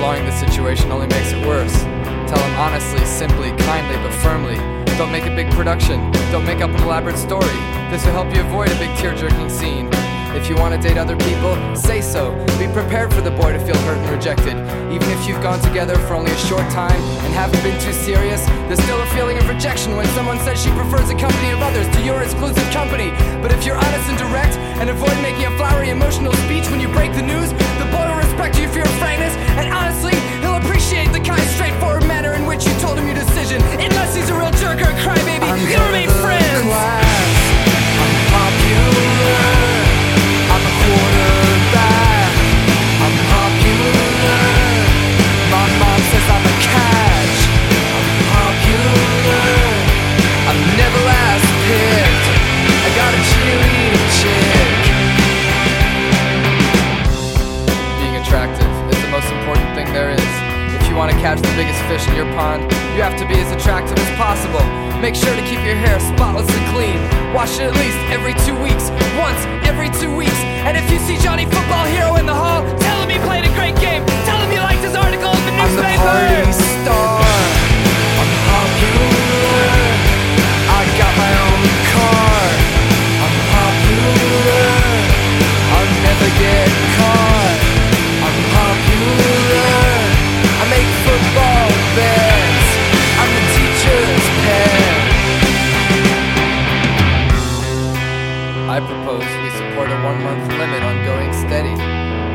Prolonging the situation only makes it worse. Tell him honestly, simply, kindly, but firmly. Don't make a big production. Don't make up an elaborate story. This will help you avoid a big tear jerking scene. If you want to date other people, say so. Be prepared for the boy to feel hurt and rejected. Even if you've gone together for only a short time and haven't been too serious, there's still a feeling of rejection when someone says she prefers the company of others to your exclusive company. But if you're honest and direct and avoid making a flowery emotional speech when you break the news, the boy respect you for your frankness and honestly, he'll appreciate the kind, straightforward manner in which you told him your decision. Unless he's a real jerk or a crybaby, you'll remain friends. I'm popular. Most important thing there is. If you want to catch the biggest fish in your pond, you have to be as attractive as possible. Make sure to keep your hair spotless and clean. Wash it at least every two weeks, once every two weeks. And if you see Johnny Football Hero in the hall, tell him he played a great game. Tell him you liked his article in the newspaper. I'm the party star. I'm popular. I got my own car. I'm popular. I'll never get caught. One month limit on going steady.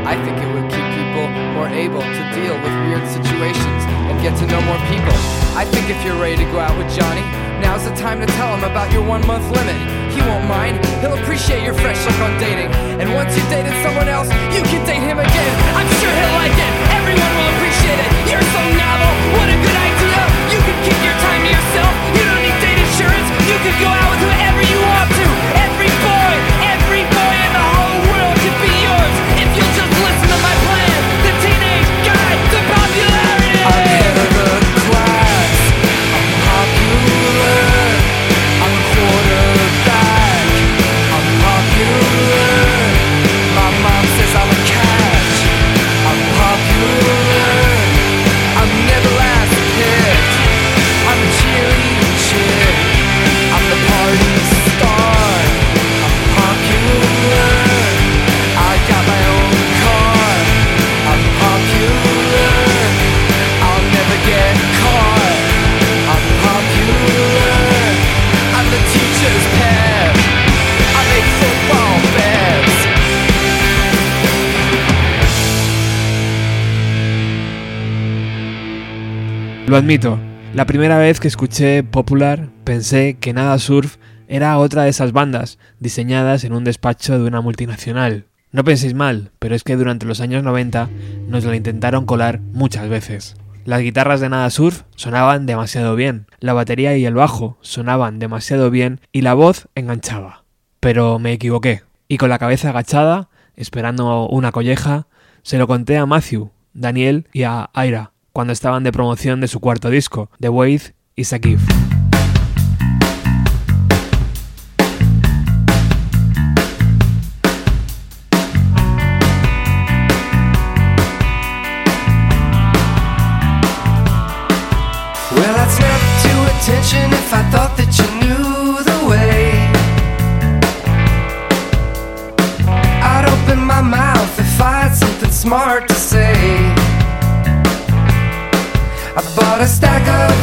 I think it would keep people more able to deal with weird situations and get to know more people. I think if you're ready to go out with Johnny, now's the time to tell him about your one month limit. He won't mind, he'll appreciate your fresh look on dating. And once you've dated someone else, you can date him again. I'm sure he'll like it, everyone will appreciate it. You're so novel, what a good idea. You can keep your time to yourself, you don't need date insurance. You can go out with whoever you want to. Lo admito, la primera vez que escuché Popular pensé que Nada Surf era otra de esas bandas diseñadas en un despacho de una multinacional. No penséis mal, pero es que durante los años 90 nos la intentaron colar muchas veces. Las guitarras de Nada Surf sonaban demasiado bien, la batería y el bajo sonaban demasiado bien y la voz enganchaba. Pero me equivoqué, y con la cabeza agachada, esperando una colleja, se lo conté a Matthew, Daniel y a Aira cuando estaban de promoción de su cuarto disco, The Wave is a Gift. Smart to say. Bought a stack of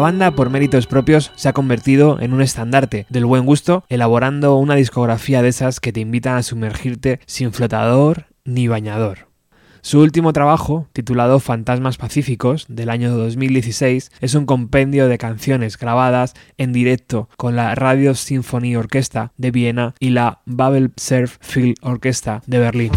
La banda, por méritos propios, se ha convertido en un estandarte del buen gusto, elaborando una discografía de esas que te invitan a sumergirte sin flotador ni bañador. Su último trabajo, titulado Fantasmas Pacíficos, del año 2016, es un compendio de canciones grabadas en directo con la Radio Symphony Orchestra de Viena y la Babel Surf Field Orchestra de Berlín.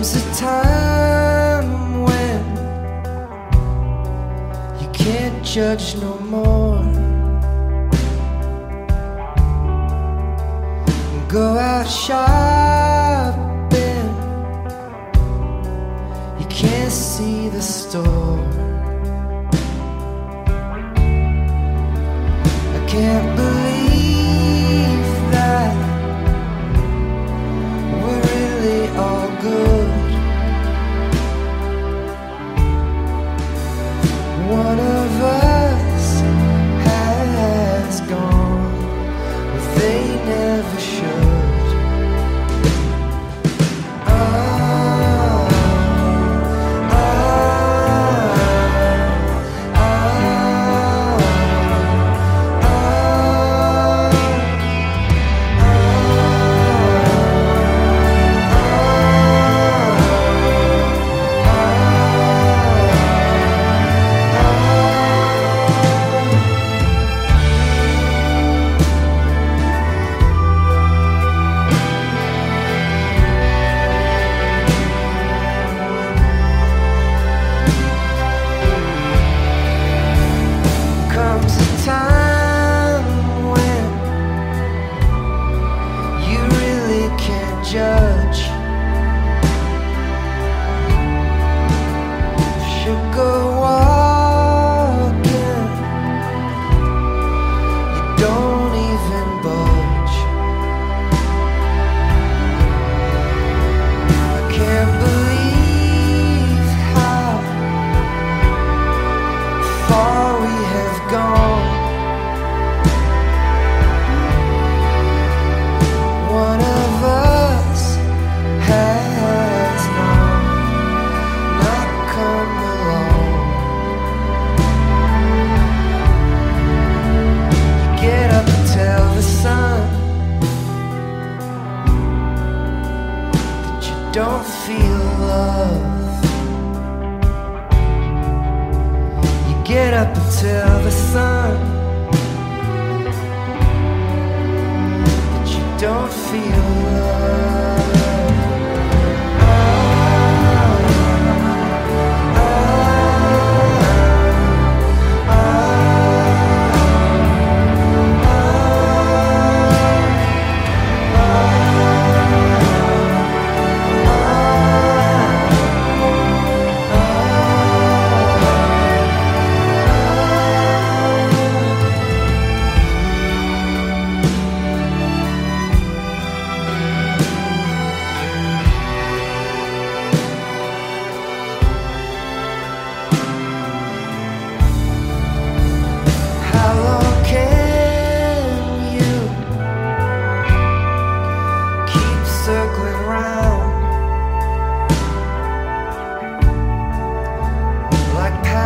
Comes a time when you can't judge no more. Go out shopping, you can't see the store. I can't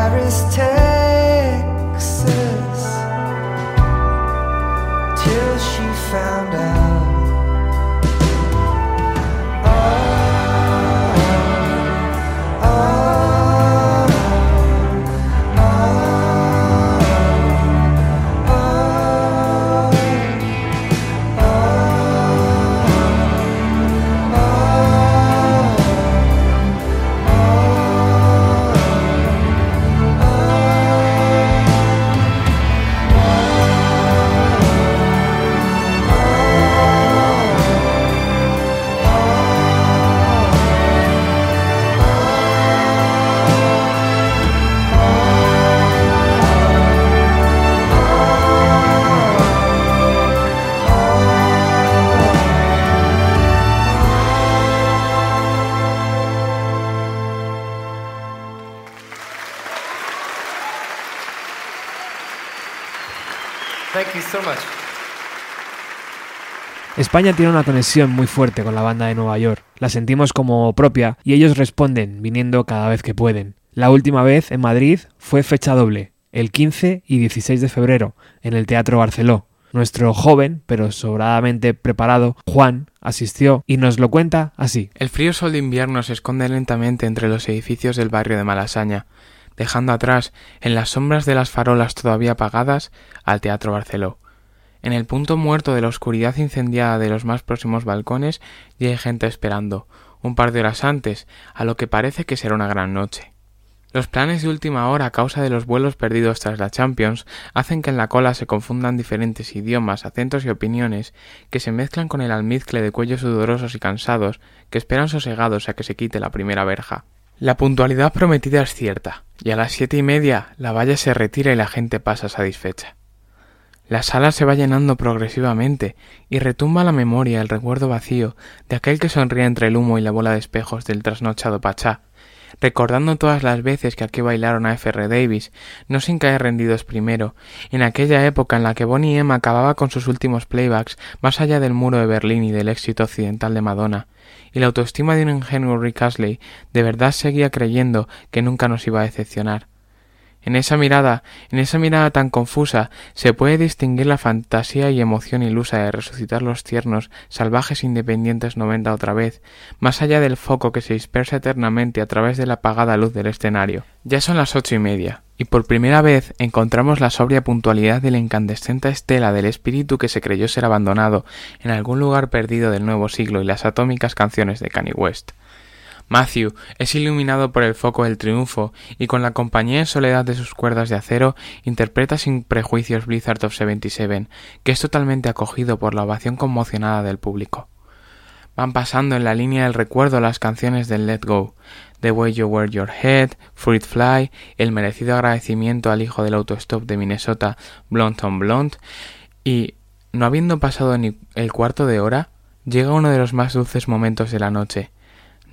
Paris, Texas, so much. España tiene una conexión muy fuerte con la banda de Nueva York. La sentimos como propia y ellos responden viniendo cada vez que pueden. La última vez en Madrid fue fecha doble, el 15 y 16 de febrero, en el Teatro Barceló. Nuestro joven, pero sobradamente preparado, Juan, asistió y nos lo cuenta así. El frío sol de invierno se esconde lentamente entre los edificios del barrio de Malasaña, dejando atrás, en las sombras de las farolas todavía apagadas, al Teatro Barceló. En el punto muerto de la oscuridad incendiada de los más próximos balcones ya hay gente esperando, un par de horas antes, a lo que parece que será una gran noche. Los planes de última hora a causa de los vuelos perdidos tras la Champions hacen que en la cola se confundan diferentes idiomas, acentos y opiniones que se mezclan con el almizcle de cuellos sudorosos y cansados que esperan sosegados a que se quite la primera verja. La puntualidad prometida es cierta, y a las siete y media la valla se retira y la gente pasa satisfecha. La sala se va llenando progresivamente y retumba la memoria el recuerdo vacío de aquel que sonría entre el humo y la bola de espejos del trasnochado Pachá, recordando todas las veces que aquí bailaron a F.R. Davis, no sin caer rendidos primero, en aquella época en la que Bonnie M acababa con sus últimos playbacks más allá del muro de Berlín y del éxito occidental de Madonna, y la autoestima de un ingenuo Rick Astley de verdad seguía creyendo que nunca nos iba a decepcionar. En esa mirada, en esa mirada tan confusa, se puede distinguir la fantasía y emoción ilusa de resucitar los tiernos, salvajes independientes noventa otra vez, más allá del foco que se dispersa eternamente a través de la apagada luz del escenario. Ya son las ocho y media, y por primera vez encontramos la sobria puntualidad de la incandescente estela del espíritu que se creyó ser abandonado en algún lugar perdido del nuevo siglo y las atómicas canciones de Kanye West. Matthew es iluminado por el foco del triunfo y con la compañía en soledad de sus cuerdas de acero interpreta sin prejuicios Blizzard of 77, que es totalmente acogido por la ovación conmocionada del público. Van pasando en la línea del recuerdo las canciones del Let Go, The Way You Wear Your Head, Fruit Fly, el merecido agradecimiento al hijo del autostop de Minnesota, Blonde on Blonde, y, no habiendo pasado ni el cuarto de hora, llega uno de los más dulces momentos de la noche,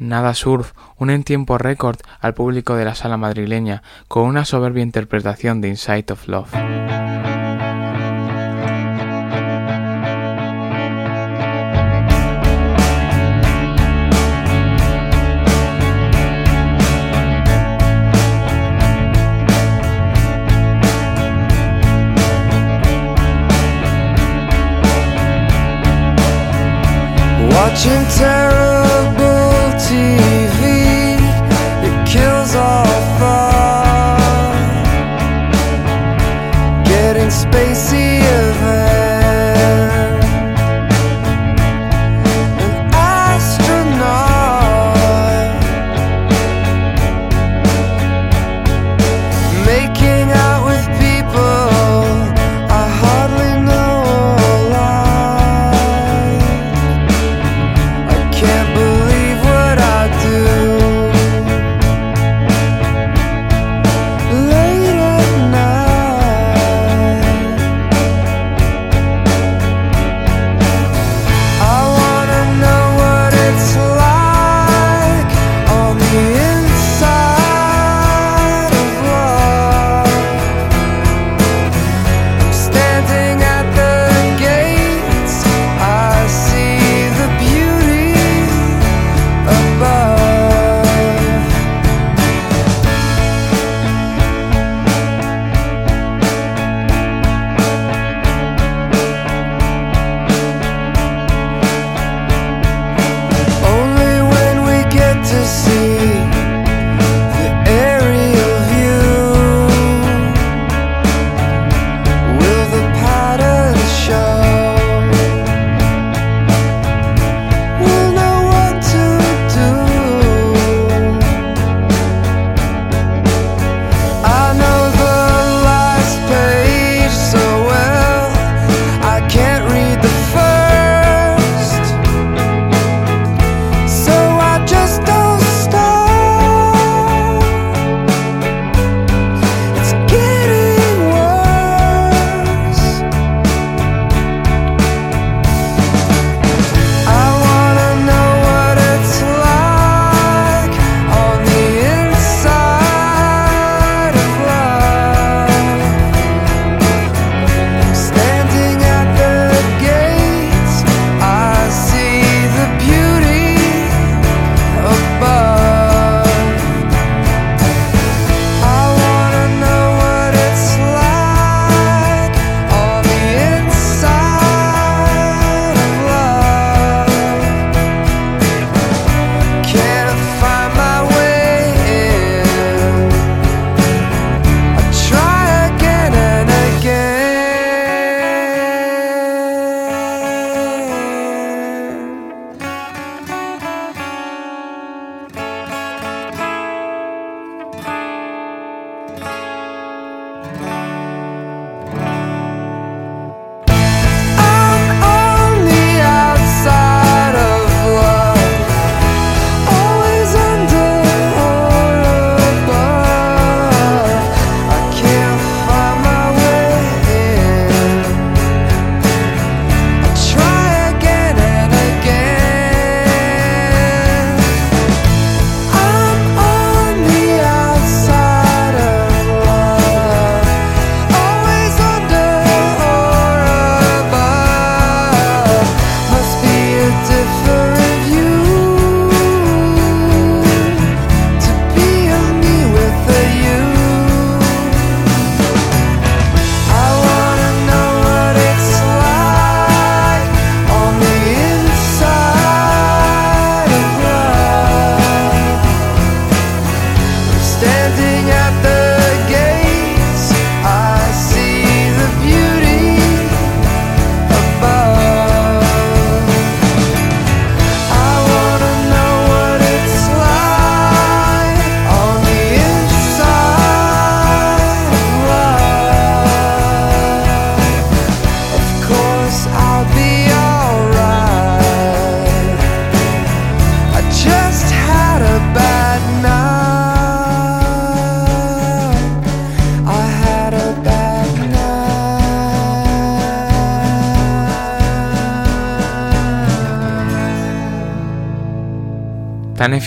Nada Surf une en tiempo récord al público de la sala madrileña con una soberbia interpretación de Insight of Love.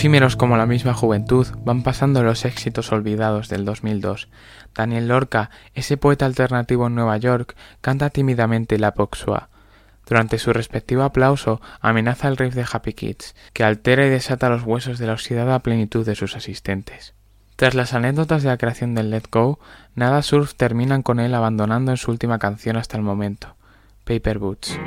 Efímeros como la misma juventud van pasando los éxitos olvidados del 2002. Daniel Lorca, ese poeta alternativo en Nueva York, canta tímidamente la Poxua. Durante su respectivo aplauso amenaza el riff de Happy Kids, que altera y desata los huesos de la oxidada plenitud de sus asistentes. Tras las anécdotas de la creación del Let Go, Nada Surf terminan con él abandonando en su última canción hasta el momento, Paper Boots.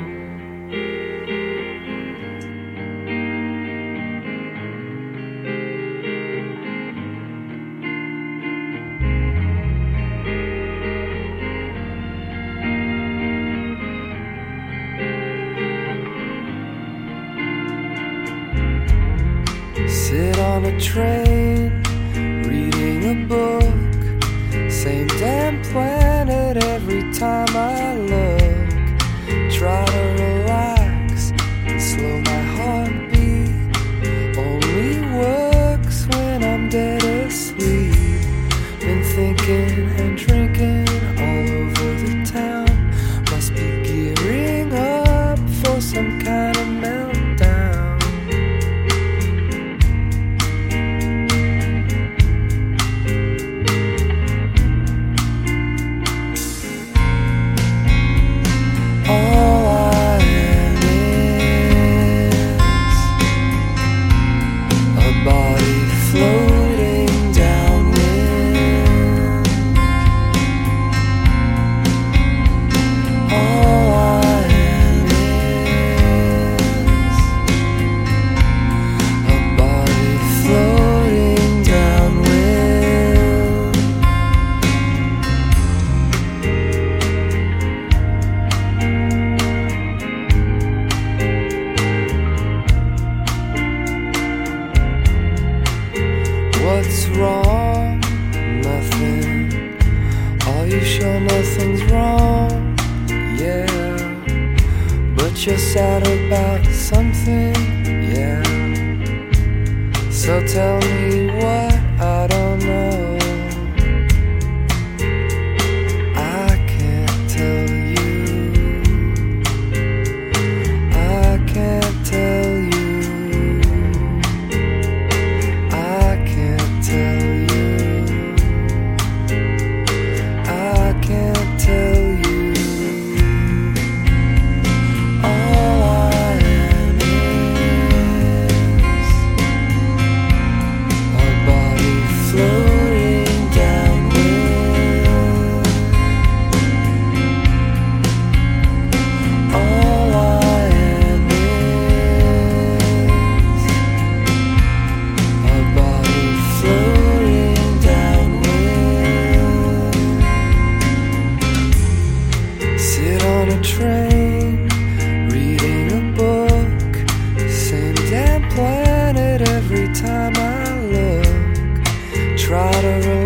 try to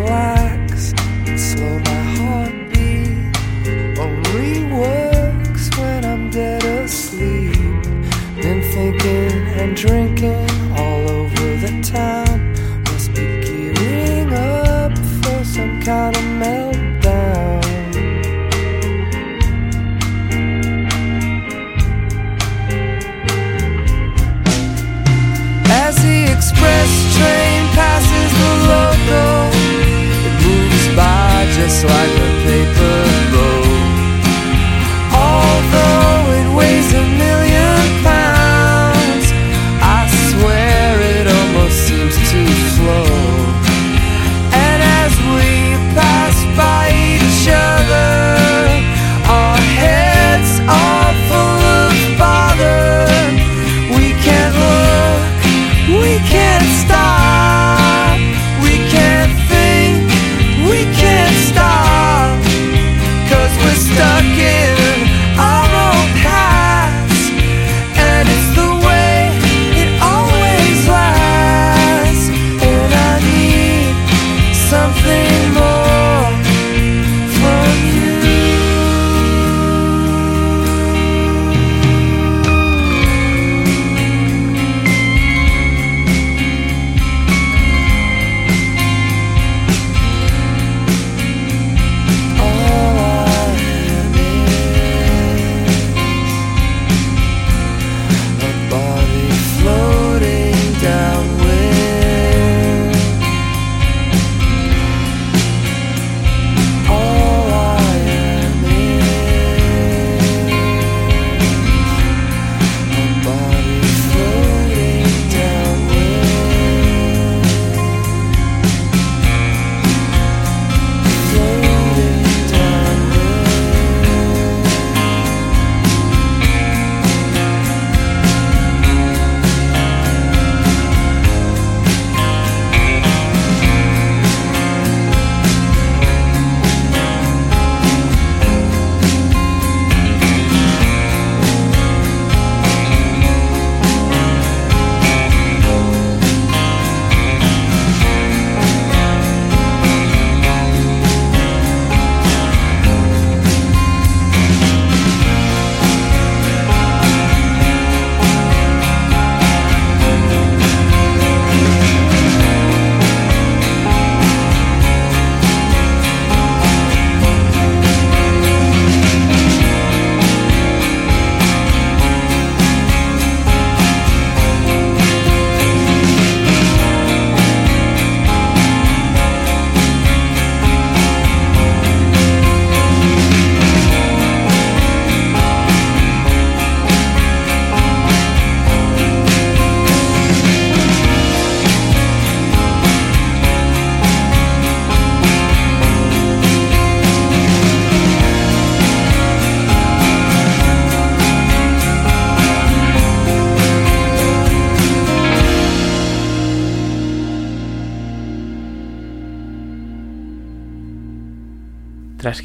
just like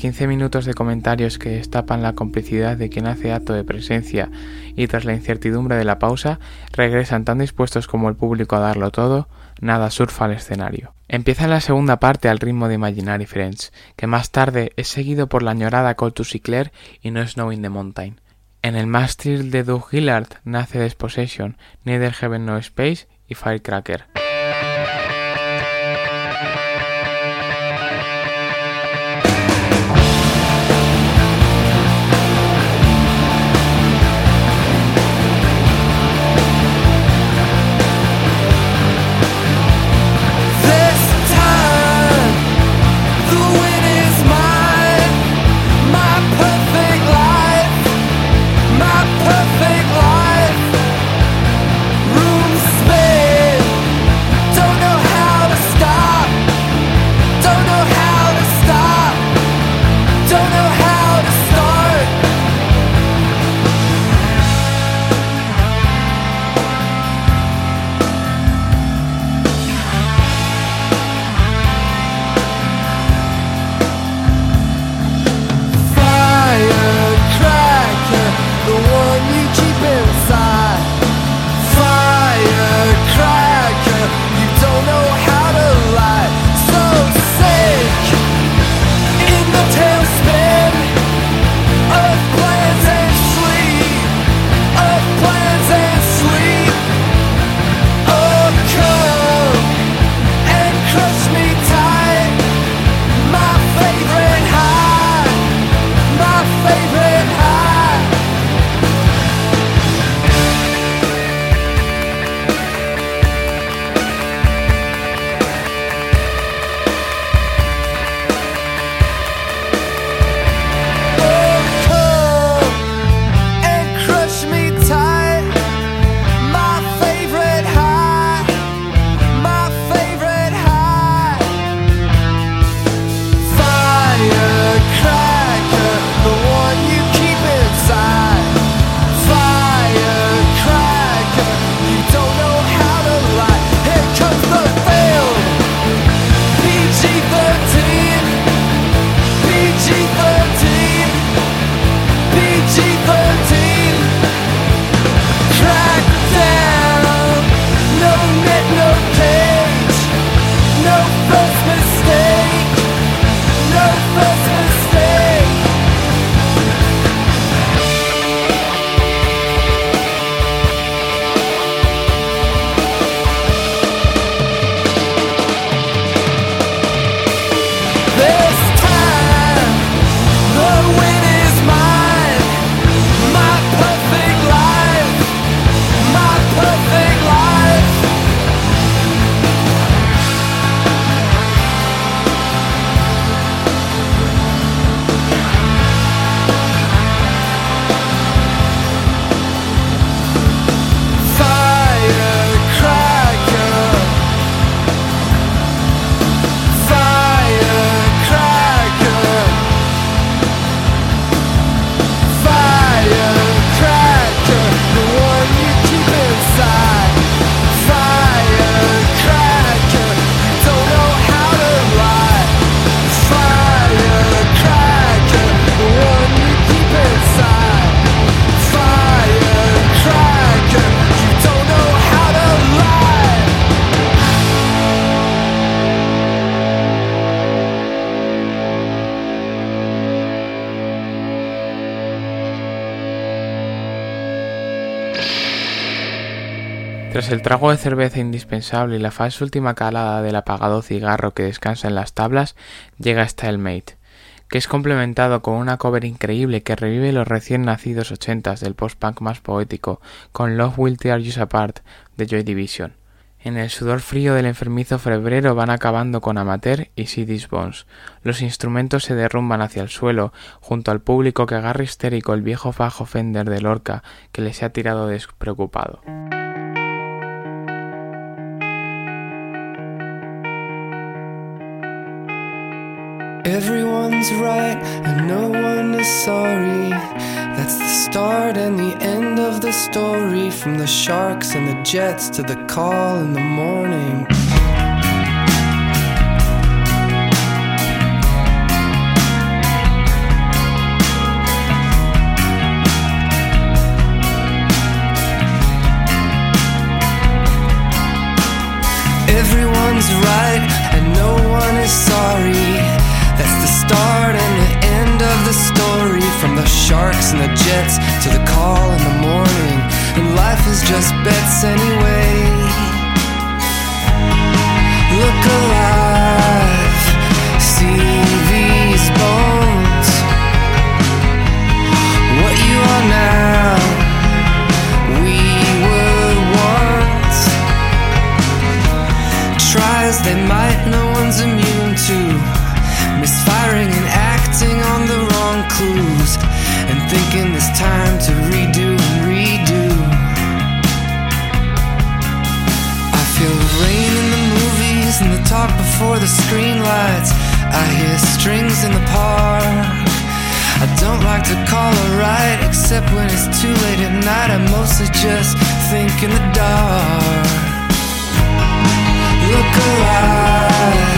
15 minutos de comentarios que destapan la complicidad de quien hace acto de presencia y tras la incertidumbre de la pausa, regresan tan dispuestos como el público a darlo todo, nada surfa al escenario. Empieza la segunda parte al ritmo de Imaginary Friends, que más tarde es seguido por la añorada Call to Sinclair y No Snow in the Mountain. En el mástil de Doug Gillard nace Despossession, Neither Heaven No Space y Firecracker. Tras el trago de cerveza indispensable y la falsa última calada del apagado cigarro que descansa en las tablas, llega Stalemate, que es complementado con una cover increíble que revive los recién nacidos ochentas del post-punk más poético, con Love Will Tear You Apart de Joy Division. En el sudor frío del enfermizo febrero van acabando con Amateur y These Bones. Los instrumentos se derrumban hacia el suelo, junto al público que agarra histérico el viejo fajo Fender de Lorca que les ha tirado despreocupado. Everyone's right and no one is sorry. That's the start and the end of the story. From the sharks and the jets to the call in the morning. From the sharks and the jets to the call in the morning. And life is just bets anyway. Look alive. thinking it's time to redo and redo. I feel the rain in the movies and the talk before the screen lights. I hear strings in the park. I don't like to call a ride except when it's too late at night. I mostly just think in the dark. Look alive.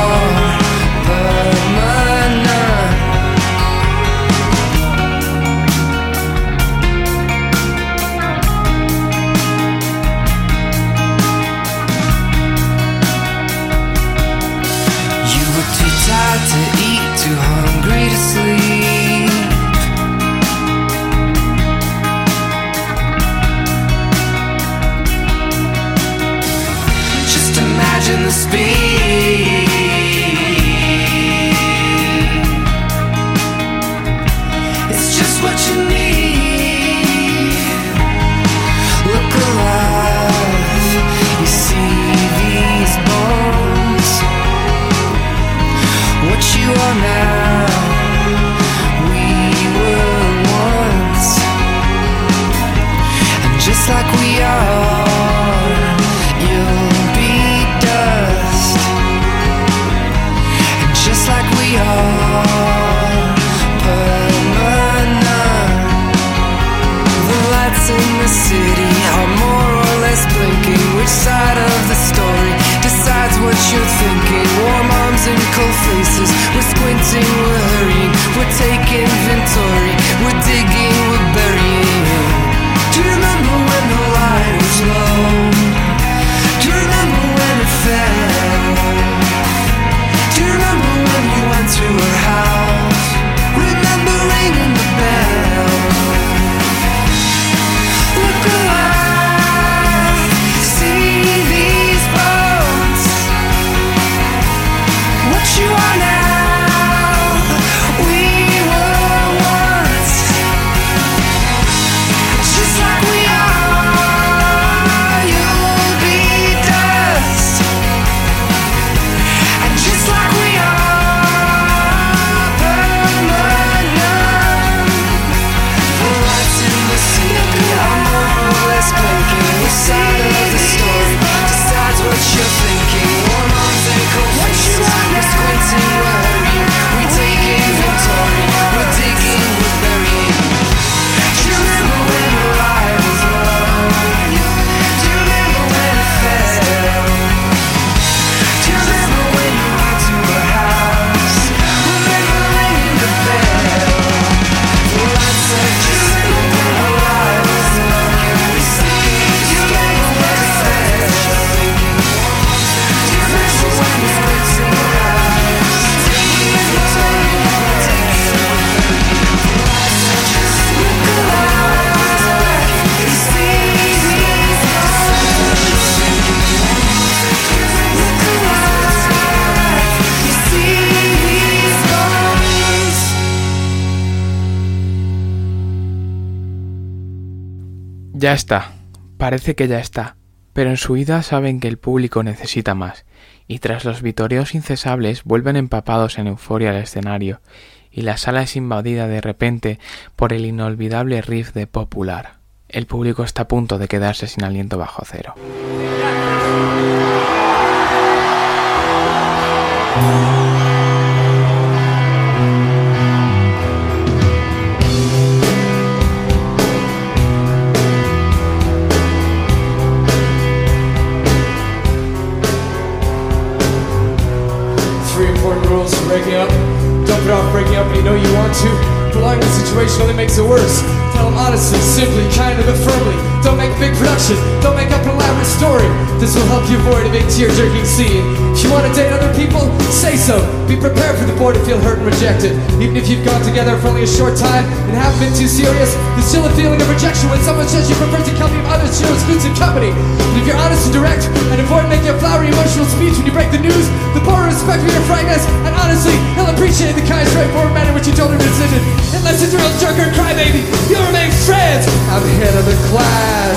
Ya está, parece que ya está, pero en su ida saben que el público necesita más, y tras los vitoreos incesables vuelven empapados en euforia al escenario, y la sala es invadida de repente por el inolvidable riff de Popular. El público está a punto de quedarse sin aliento bajo cero. To. Prolonging the situation only makes it worse. Tell them honestly, simply, kindly, but firmly. Don't make a big production. Don't make up an elaborate story. This will help you avoid a big tear-jerking scene. If you want to date other people, say so. Be prepared for the boy to feel hurt and rejected. Even if you've gone together for only a short time and haven't been too serious, there's still a feeling of rejection when someone says you prefer to company of others to exclusive company. But if you're honest and direct and avoid making a flowery emotional speech when you break the news, the boy will respect your frankness and honestly, he'll appreciate the kind, straightforward manner in which you told him your decision. Unless he's a real jerk or crybaby, you'll remain friends. I'm the head of the class.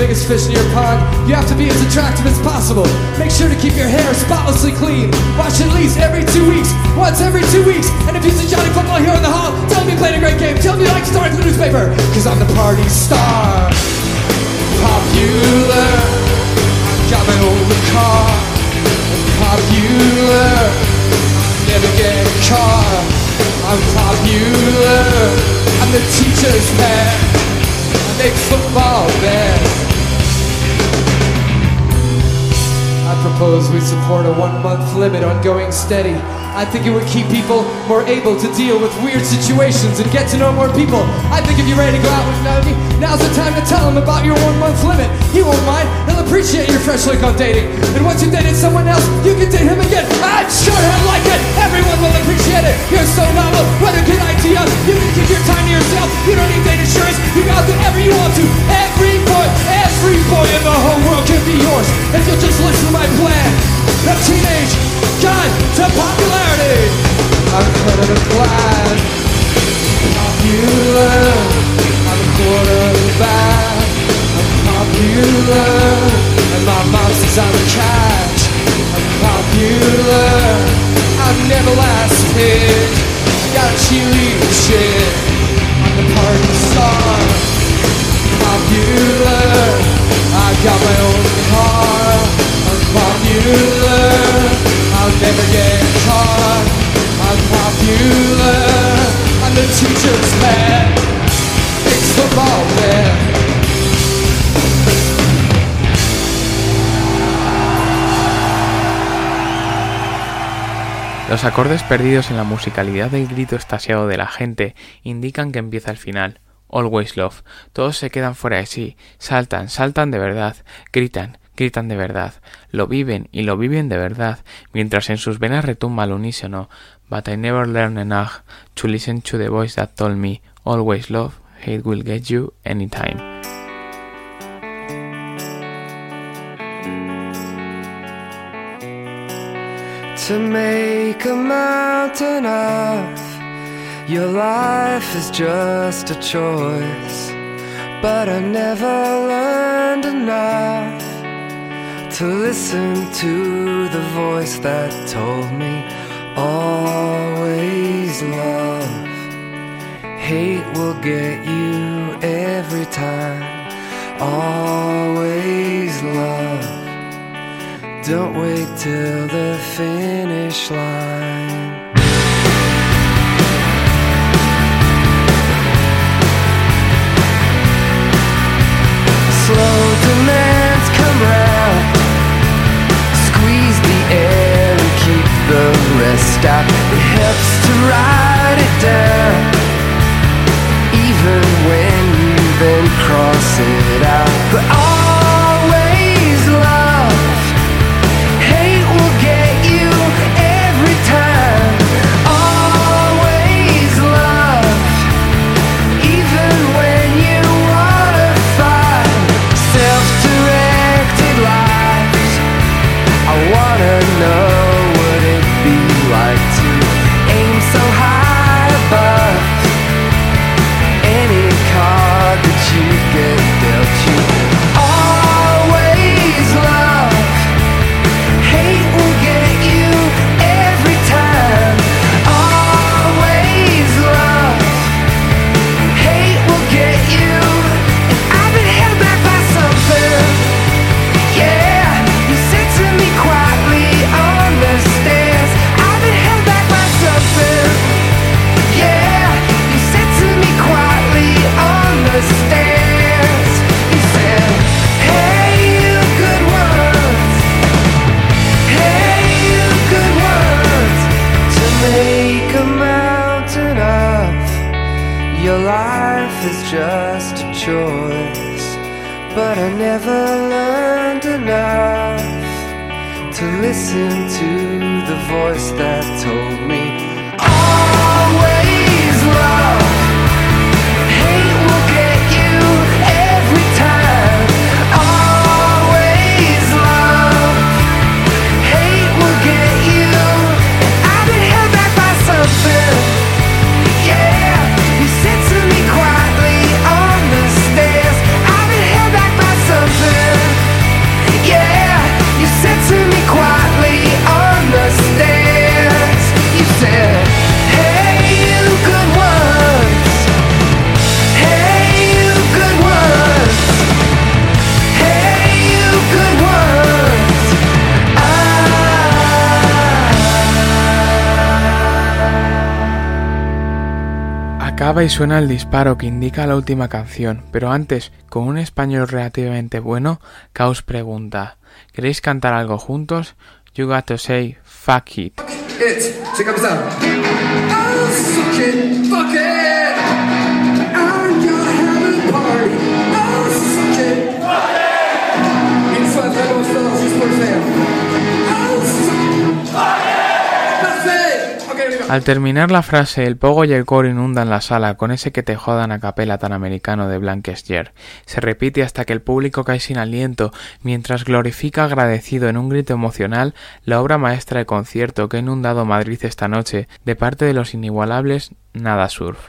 Biggest fish in your pond, you have to be as attractive as possible. Make sure to keep your hair spotlessly clean. Wash at least every two weeks, once every two weeks. And if you see Johnny Football here in the hall, tell me you played a great game. Tell me you like to start in the newspaper, cause I'm the party star. Popular, I got my own car. Popular, never get caught. I'm popular, I'm the teacher's pet. I make football best. Propose we support a one month limit on going steady. I think it would keep people more able to deal with weird situations and get to know more people. I think if you're ready to go out with me, now's the time to tell him about your one month limit. He won't mind, he'll appreciate your fresh look on dating. And once you've dated someone else, you can date him again. I'm sure he'll like it, everyone will appreciate it. You're so novel, what a good idea. You can keep your time to yourself, you don't need date insurance, you do whatever you want to. Every every boy in the whole world can be yours if you'll just listen to my plan. A teenage guide to popularity. I'm head of the class. Popular. I'm a quarterback. I'm popular. And my says I'm a catch. I'm popular. I'm never last pick. Got a cheerleading chick. I'm the party. Los acordes perdidos en la musicalidad del grito estasiado de la gente indican que empieza el final. Always Love. Todos se quedan fuera de sí, saltan, saltan de verdad, gritan, gritan de verdad, lo viven y lo viven de verdad, mientras en sus venas retumba al unísono. But I never learned enough to listen to the voice that told me, always love, hate will get you anytime. to make a mountain of your life is just a choice. But I never learned enough to listen to the voice that told me always love. Hate will get you every time. Always love. Don't wait till the finish line. Slow demands come round. Squeeze the air and keep the rest out. It helps to write it down. Even when you cross it out. But y suena el disparo que indica la última canción, pero antes, con un español relativamente bueno, Caos pregunta: ¿Queréis cantar algo juntos? You got to say fuck it. Al terminar la frase, el pogo y el coro inundan la sala con ese que te jodan a capela tan americano de Blanquestier. Se repite hasta que el público cae sin aliento, mientras glorifica agradecido en un grito emocional la obra maestra de concierto que ha inundado Madrid esta noche de parte de los inigualables Nada Surf.